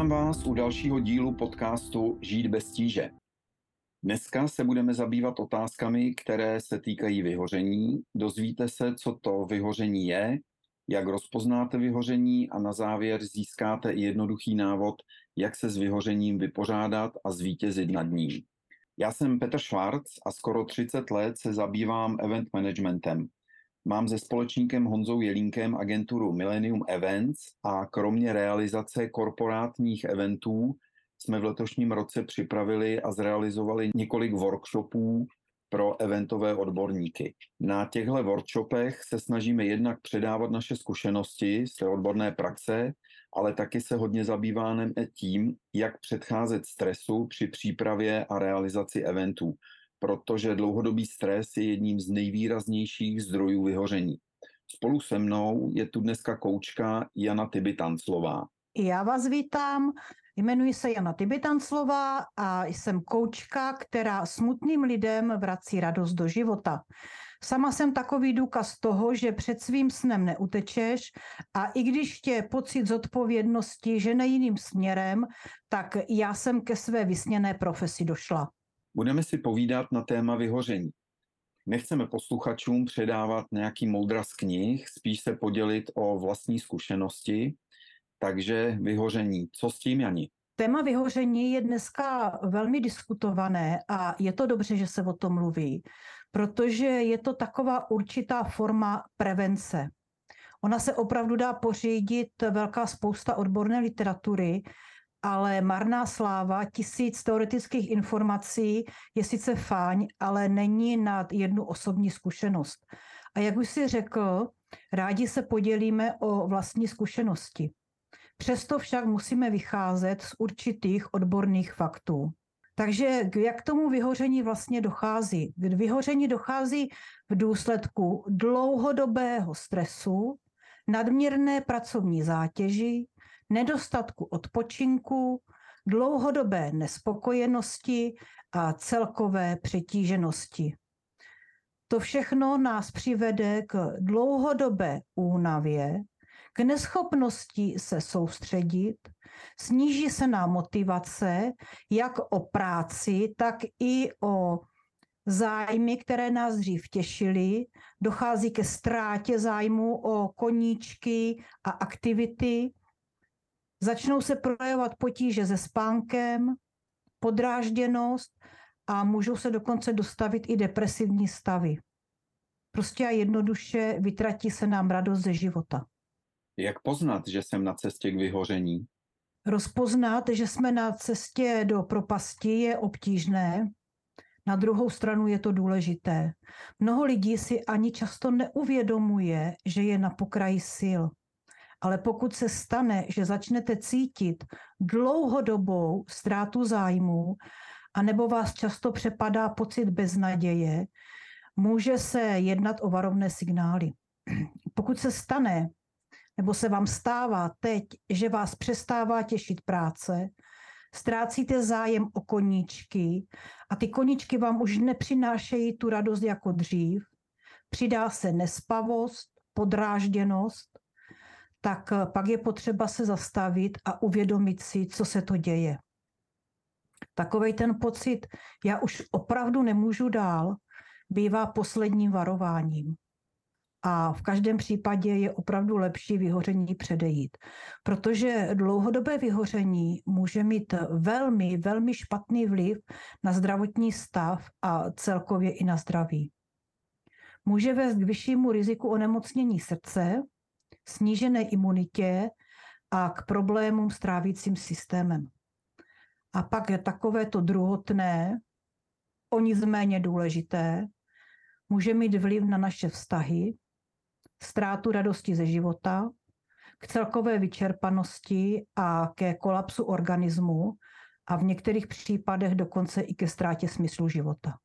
Vítám vás u dalšího dílu podcastu Žít bez tíže. Dneska se budeme zabývat otázkami, které se týkají vyhoření. Dozvíte se, co to vyhoření je, jak rozpoznáte vyhoření a na závěr získáte i jednoduchý návod, jak se s vyhořením vypořádat a zvítězit nad ním. Já jsem Petr Schwarz a skoro 30 let se zabývám event managementem. Mám se společníkem Honzou Jelínkem agenturu Millennium Events a kromě realizace korporátních eventů jsme v letošním roce připravili a zrealizovali několik workshopů pro eventové odborníky. Na těchto workshopech se snažíme jednak předávat naše zkušenosti z té odborné praxe, ale taky se hodně zabýváme tím, jak předcházet stresu při přípravě a realizaci eventů protože dlouhodobý stres je jedním z nejvýraznějších zdrojů vyhoření. Spolu se mnou je tu dneska koučka Jana Tybitanclová. Já vás vítám, jmenuji se Jana Tybitanclová a jsem koučka, která smutným lidem vrací radost do života. Sama jsem takový důkaz toho, že před svým snem neutečeš a i když tě pocit zodpovědnosti žene jiným směrem, tak já jsem ke své vysněné profesi došla. Budeme si povídat na téma vyhoření. Nechceme posluchačům předávat nějaký moudra z knih, spíš se podělit o vlastní zkušenosti. Takže vyhoření. Co s tím, Jani? Téma vyhoření je dneska velmi diskutované a je to dobře, že se o tom mluví, protože je to taková určitá forma prevence. Ona se opravdu dá pořídit velká spousta odborné literatury ale marná sláva, tisíc teoretických informací je sice fajn, ale není nad jednu osobní zkušenost. A jak už si řekl, rádi se podělíme o vlastní zkušenosti. Přesto však musíme vycházet z určitých odborných faktů. Takže jak k tomu vyhoření vlastně dochází? K vyhoření dochází v důsledku dlouhodobého stresu, nadměrné pracovní zátěži, nedostatku odpočinku, dlouhodobé nespokojenosti a celkové přetíženosti. To všechno nás přivede k dlouhodobé únavě, k neschopnosti se soustředit, sníží se nám motivace jak o práci, tak i o zájmy, které nás dřív těšily, dochází ke ztrátě zájmu o koníčky a aktivity, Začnou se projevovat potíže se spánkem, podrážděnost a můžou se dokonce dostavit i depresivní stavy. Prostě a jednoduše vytratí se nám radost ze života. Jak poznat, že jsem na cestě k vyhoření? Rozpoznat, že jsme na cestě do propasti, je obtížné. Na druhou stranu je to důležité. Mnoho lidí si ani často neuvědomuje, že je na pokraji sil. Ale pokud se stane, že začnete cítit dlouhodobou ztrátu zájmu, anebo vás často přepadá pocit beznaděje, může se jednat o varovné signály. Pokud se stane, nebo se vám stává teď, že vás přestává těšit práce, ztrácíte zájem o koníčky a ty koníčky vám už nepřinášejí tu radost jako dřív, přidá se nespavost, podrážděnost, tak eh, pak je potřeba se zastavit a uvědomit si, co se to děje. Takový ten pocit, já už opravdu nemůžu dál, bývá posledním varováním. A v každém případě je opravdu lepší vyhoření předejít, protože dlouhodobé vyhoření může mít velmi, velmi špatný vliv na zdravotní stav a celkově i na zdraví. Může vést k vyššímu riziku onemocnění srdce, snížené imunitě a k problémům s trávicím systémem. A pak je takovéto druhotné, o nic méně důležité, může mít vliv na naše vztahy, ztrátu radosti ze života, k celkové vyčerpanosti a ke kolapsu organismu a v některých případech dokonce i ke ztrátě smyslu života.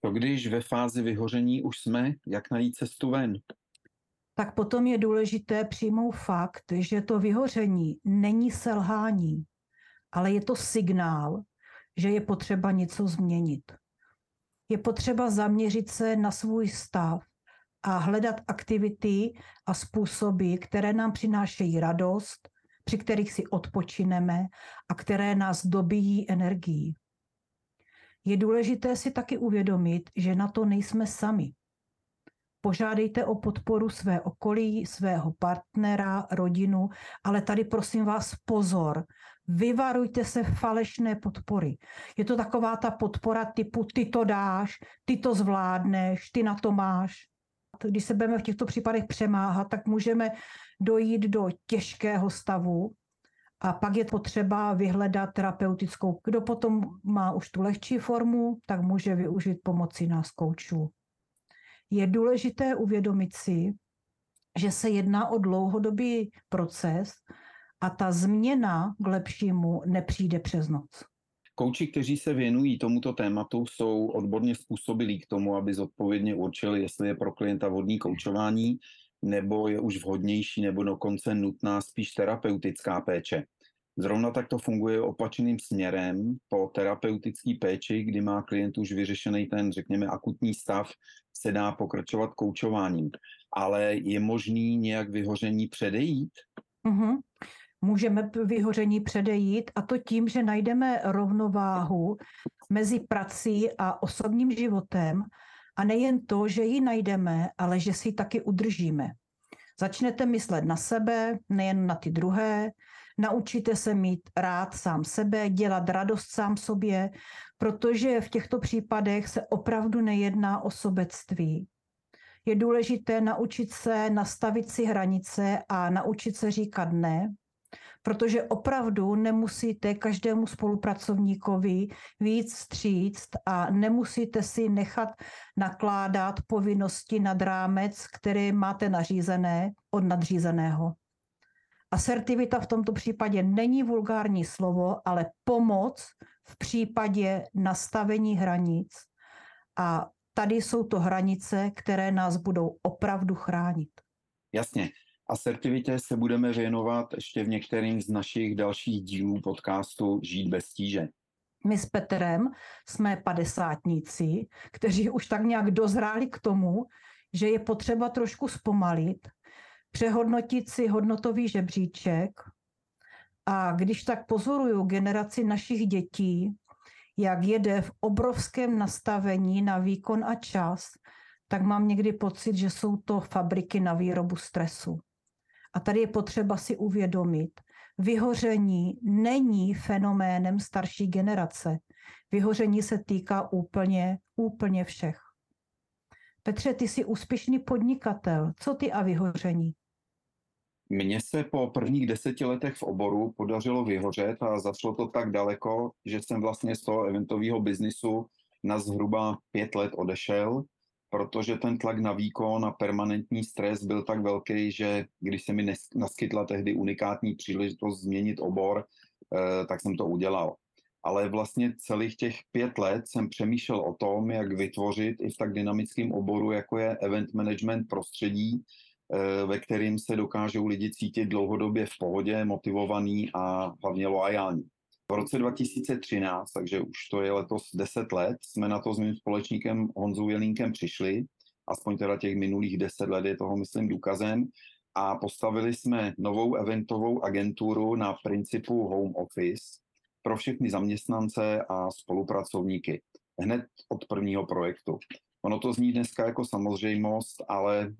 To když ve fázi vyhoření už jsme, jak najít cestu ven? Tak potom je důležité přijmout fakt, že to vyhoření není selhání, ale je to signál, že je potřeba něco změnit. Je potřeba zaměřit se na svůj stav a hledat aktivity a způsoby, které nám přinášejí radost, při kterých si odpočineme a které nás dobíjí energií. Je důležité si taky uvědomit, že na to nejsme sami. Požádejte o podporu své okolí, svého partnera, rodinu, ale tady prosím vás pozor, vyvarujte se falešné podpory. Je to taková ta podpora typu ty to dáš, ty to zvládneš, ty na to máš. Když se budeme v těchto případech přemáhat, tak můžeme dojít do těžkého stavu a pak je potřeba vyhledat terapeutickou. Kdo potom má už tu lehčí formu, tak může využít pomoci nás koučů. Je důležité uvědomit si, že se jedná o dlouhodobý proces a ta změna k lepšímu nepřijde přes noc. Kouči, kteří se věnují tomuto tématu, jsou odborně způsobilí k tomu, aby zodpovědně určili, jestli je pro klienta vodní koučování, nebo je už vhodnější nebo dokonce nutná spíš terapeutická péče. Zrovna tak to funguje opačným směrem po terapeutické péči, kdy má klient už vyřešený ten, řekněme, akutní stav, se dá pokračovat koučováním. Ale je možný nějak vyhoření předejít? Mm-hmm. Můžeme vyhoření předejít a to tím, že najdeme rovnováhu mezi prací a osobním životem a nejen to, že ji najdeme, ale že si ji taky udržíme. Začnete myslet na sebe, nejen na ty druhé, naučíte se mít rád sám sebe, dělat radost sám sobě, protože v těchto případech se opravdu nejedná o sobectví. Je důležité naučit se nastavit si hranice a naučit se říkat ne, protože opravdu nemusíte každému spolupracovníkovi víc stříct a nemusíte si nechat nakládat povinnosti nad rámec, které máte nařízené od nadřízeného. Asertivita v tomto případě není vulgární slovo, ale pomoc v případě nastavení hranic. A tady jsou to hranice, které nás budou opravdu chránit. Jasně. Asertivitě se budeme věnovat ještě v některým z našich dalších dílů podcastu Žít bez tíže. My s Petrem jsme padesátníci, kteří už tak nějak dozráli k tomu, že je potřeba trošku zpomalit, přehodnotit si hodnotový žebříček. A když tak pozoruju generaci našich dětí, jak jede v obrovském nastavení na výkon a čas, tak mám někdy pocit, že jsou to fabriky na výrobu stresu. A tady je potřeba si uvědomit, vyhoření není fenoménem starší generace. Vyhoření se týká úplně, úplně všech. Petře, ty jsi úspěšný podnikatel. Co ty a vyhoření? Mně se po prvních deseti letech v oboru podařilo vyhořet a zašlo to tak daleko, že jsem vlastně z toho eventového biznisu na zhruba pět let odešel protože ten tlak na výkon a permanentní stres byl tak velký, že když se mi naskytla tehdy unikátní příležitost změnit obor, eh, tak jsem to udělal. Ale vlastně celých těch pět let jsem přemýšlel o tom, jak vytvořit i v tak dynamickém oboru, jako je event management prostředí, ve kterým se dokážou lidi cítit dlouhodobě v pohodě, motivovaný a hlavně loajální. V roce 2013, takže už to je letos 10 let, jsme na to s mým společníkem Honzou Jelínkem přišli, aspoň teda těch minulých 10 let je toho, myslím, důkazem, a postavili jsme novou eventovou agenturu na principu home office pro všechny zaměstnance a spolupracovníky hned od prvního projektu. Ono to zní dneska jako samozřejmost, ale e,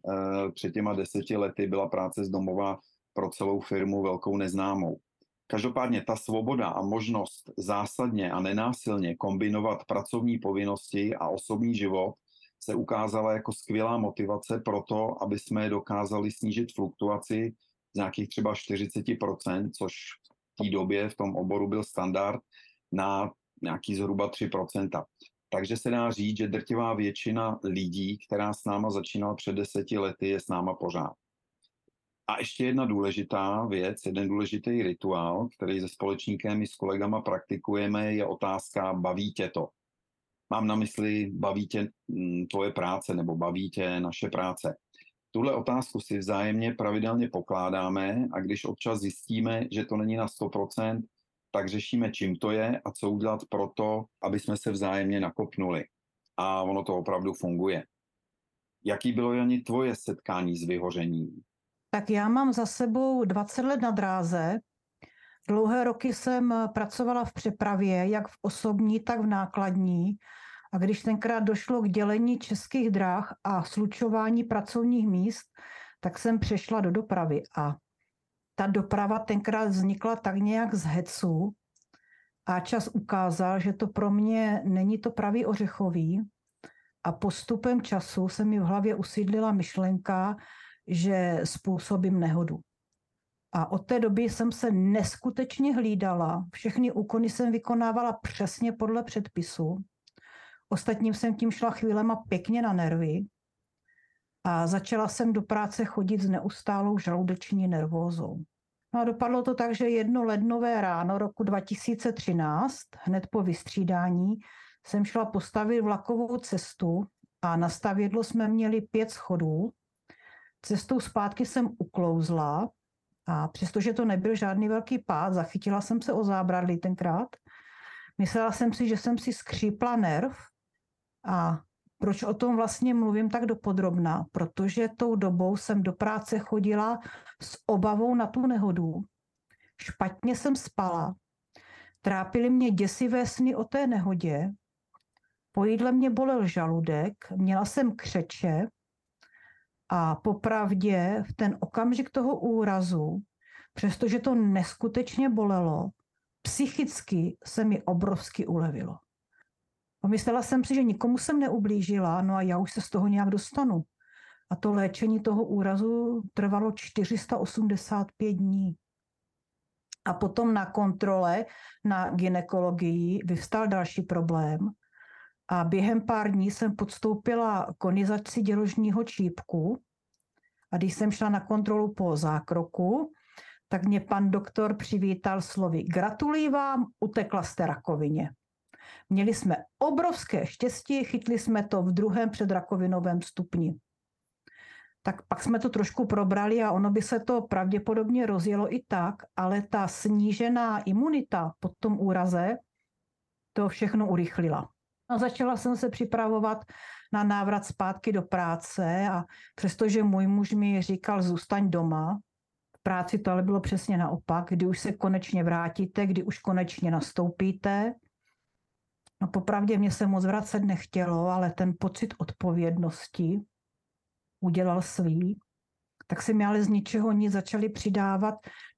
před těma deseti lety byla práce z domova pro celou firmu velkou neznámou. Každopádně ta svoboda a možnost zásadně a nenásilně kombinovat pracovní povinnosti a osobní život se ukázala jako skvělá motivace pro to, aby jsme dokázali snížit fluktuaci z nějakých třeba 40%, což v té době v tom oboru byl standard, na nějaký zhruba 3%. Takže se dá říct, že drtivá většina lidí, která s náma začínala před deseti lety, je s náma pořád. A ještě jedna důležitá věc, jeden důležitý rituál, který se společníkem i s kolegama praktikujeme, je otázka baví tě to. Mám na mysli, baví tě mm, tvoje práce nebo baví tě naše práce. Tuhle otázku si vzájemně pravidelně pokládáme a když občas zjistíme, že to není na 100%, tak řešíme, čím to je a co udělat pro to, aby jsme se vzájemně nakopnuli. A ono to opravdu funguje. Jaký bylo, Jani, tvoje setkání s vyhořením? Tak já mám za sebou 20 let na dráze Dlouhé roky jsem pracovala v přepravě, jak v osobní, tak v nákladní. A když tenkrát došlo k dělení českých dráh a slučování pracovních míst, tak jsem přešla do dopravy. A ta doprava tenkrát vznikla tak nějak z hecu a čas ukázal, že to pro mě není to pravý ořechový. A postupem času se mi v hlavě usídlila myšlenka, že způsobím nehodu. A od té doby jsem se neskutečně hlídala. Všechny úkony jsem vykonávala přesně podle předpisu. Ostatním jsem tím šla chvílema pěkně na nervy. A začala jsem do práce chodit s neustálou žaludeční nervózou. No a dopadlo to tak, že jedno lednové ráno roku 2013, hned po vystřídání, jsem šla postavit vlakovou cestu a na stavědlo jsme měli pět schodů. Cestou zpátky jsem uklouzla a přestože to nebyl žádný velký pád, zachytila jsem se o zábradlí tenkrát. Myslela jsem si, že jsem si skřípla nerv a proč o tom vlastně mluvím tak dopodrobná? Protože tou dobou jsem do práce chodila s obavou na tu nehodu. Špatně jsem spala. Trápily mě děsivé sny o té nehodě. Po jídle mě bolel žaludek, měla jsem křeče a popravdě v ten okamžik toho úrazu, přestože to neskutečně bolelo, psychicky se mi obrovsky ulevilo. Pomyslela jsem si, že nikomu jsem neublížila, no a já už se z toho nějak dostanu. A to léčení toho úrazu trvalo 485 dní. A potom na kontrole na ginekologii vyvstal další problém. A během pár dní jsem podstoupila konizaci děložního čípku. A když jsem šla na kontrolu po zákroku, tak mě pan doktor přivítal slovy Gratuluji vám, utekla jste rakovině. Měli jsme obrovské štěstí, chytli jsme to v druhém předrakovinovém stupni. Tak pak jsme to trošku probrali a ono by se to pravděpodobně rozjelo i tak, ale ta snížená imunita pod tom úraze to všechno urychlila. A začala jsem se připravovat na návrat zpátky do práce a přestože můj muž mi říkal, zůstaň doma, v práci to ale bylo přesně naopak, kdy už se konečně vrátíte, kdy už konečně nastoupíte, No popravdě mě se moc vracet nechtělo, ale ten pocit odpovědnosti udělal svý. Tak se mi ale z ničeho nic začaly přidávat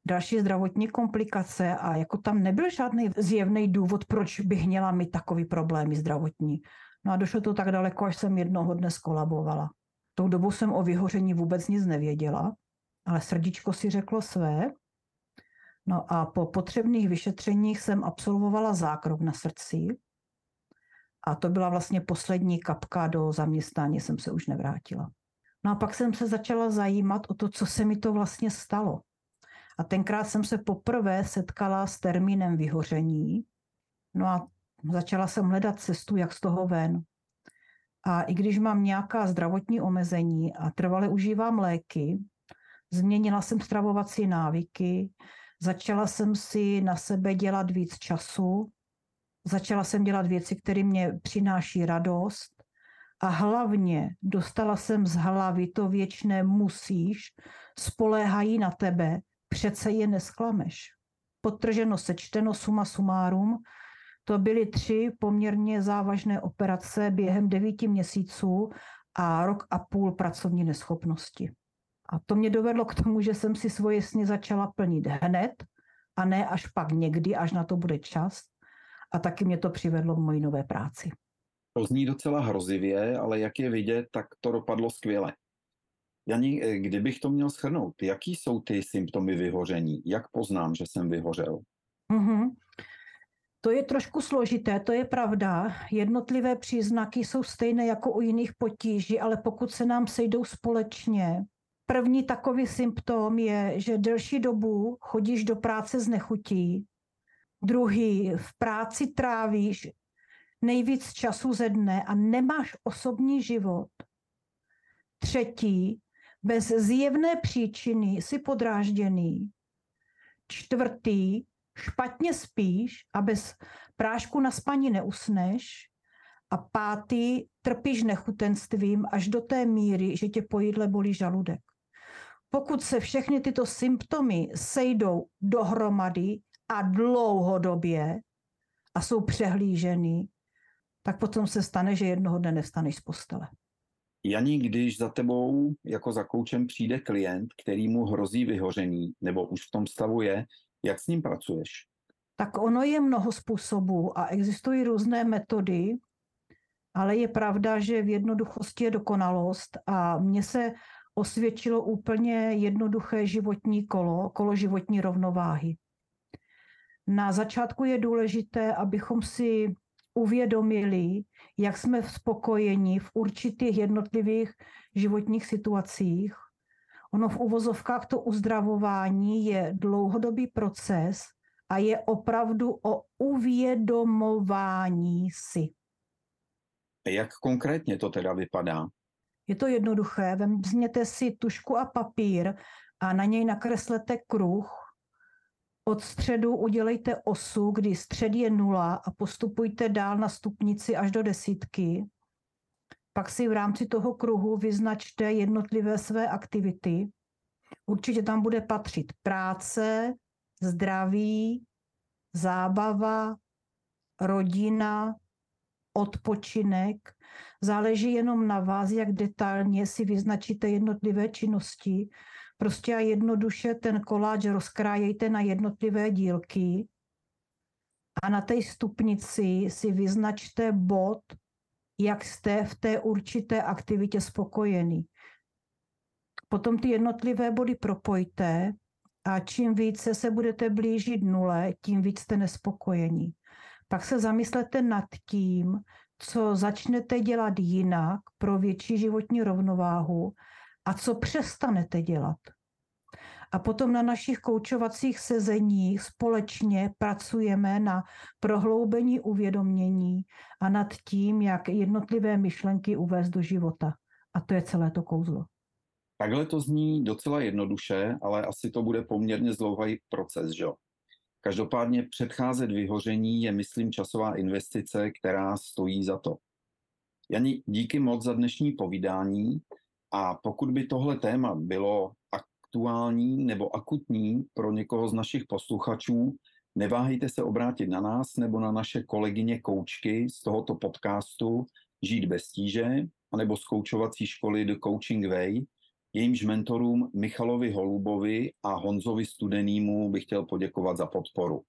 další zdravotní komplikace a jako tam nebyl žádný zjevný důvod, proč bych měla mít takový problémy zdravotní. No a došlo to tak daleko, až jsem jednoho dne skolabovala. Tou dobou jsem o vyhoření vůbec nic nevěděla, ale srdíčko si řeklo své. No a po potřebných vyšetřeních jsem absolvovala zákrok na srdci a to byla vlastně poslední kapka do zaměstnání, jsem se už nevrátila. No a pak jsem se začala zajímat o to, co se mi to vlastně stalo. A tenkrát jsem se poprvé setkala s termínem vyhoření. No a začala jsem hledat cestu, jak z toho ven. A i když mám nějaká zdravotní omezení a trvale užívám léky, změnila jsem stravovací návyky, začala jsem si na sebe dělat víc času, Začala jsem dělat věci, které mě přináší radost a hlavně dostala jsem z hlavy to věčné musíš, spoléhají na tebe, přece je nesklameš. Potrženo sečteno suma sumárum, to byly tři poměrně závažné operace během devíti měsíců a rok a půl pracovní neschopnosti. A to mě dovedlo k tomu, že jsem si svoje sny začala plnit hned a ne až pak někdy, až na to bude čas a taky mě to přivedlo k mojí nové práci. To zní docela hrozivě, ale jak je vidět, tak to dopadlo skvěle. Jani, eh, kdybych to měl shrnout, jaký jsou ty symptomy vyhoření? Jak poznám, že jsem vyhořel? Mm-hmm. To je trošku složité, to je pravda. Jednotlivé příznaky jsou stejné jako u jiných potíží, ale pokud se nám sejdou společně, první takový symptom je, že delší dobu chodíš do práce z nechutí, Druhý, v práci trávíš nejvíc času ze dne a nemáš osobní život. Třetí, bez zjevné příčiny jsi podrážděný. Čtvrtý, špatně spíš a bez prášku na spaní neusneš. A pátý, trpíš nechutenstvím až do té míry, že tě po jídle bolí žaludek. Pokud se všechny tyto symptomy sejdou dohromady, a dlouhodobě a jsou přehlížený, tak potom se stane, že jednoho dne nevstaneš z postele. Janí, když za tebou jako za koučem přijde klient, který mu hrozí vyhoření, nebo už v tom stavu je, jak s ním pracuješ? Tak ono je mnoho způsobů a existují různé metody, ale je pravda, že v jednoduchosti je dokonalost a mně se osvědčilo úplně jednoduché životní kolo, kolo životní rovnováhy. Na začátku je důležité, abychom si uvědomili, jak jsme spokojeni v určitých jednotlivých životních situacích. Ono v uvozovkách to uzdravování je dlouhodobý proces a je opravdu o uvědomování si. Jak konkrétně to teda vypadá? Je to jednoduché. Vezměte si tušku a papír a na něj nakreslete kruh. Od středu udělejte osu, kdy střed je nula a postupujte dál na stupnici až do desítky. Pak si v rámci toho kruhu vyznačte jednotlivé své aktivity. Určitě tam bude patřit práce, zdraví, zábava, rodina, odpočinek. Záleží jenom na vás, jak detailně si vyznačíte jednotlivé činnosti. Prostě a jednoduše ten koláč rozkrájejte na jednotlivé dílky a na té stupnici si vyznačte bod, jak jste v té určité aktivitě spokojený. Potom ty jednotlivé body propojte a čím více se budete blížit nule, tím víc jste nespokojení. Pak se zamyslete nad tím, co začnete dělat jinak pro větší životní rovnováhu a co přestanete dělat. A potom na našich koučovacích sezeních společně pracujeme na prohloubení uvědomění a nad tím, jak jednotlivé myšlenky uvést do života. A to je celé to kouzlo. Takhle to zní docela jednoduše, ale asi to bude poměrně zdlouhavý proces, že? Každopádně předcházet vyhoření je, myslím, časová investice, která stojí za to. Jani, díky moc za dnešní povídání a pokud by tohle téma bylo aktuální nebo akutní pro někoho z našich posluchačů, neváhejte se obrátit na nás nebo na naše kolegyně koučky z tohoto podcastu Žít bez tíže, anebo z koučovací školy The Coaching Way, jejímž mentorům Michalovi Holubovi a Honzovi Studenýmu bych chtěl poděkovat za podporu.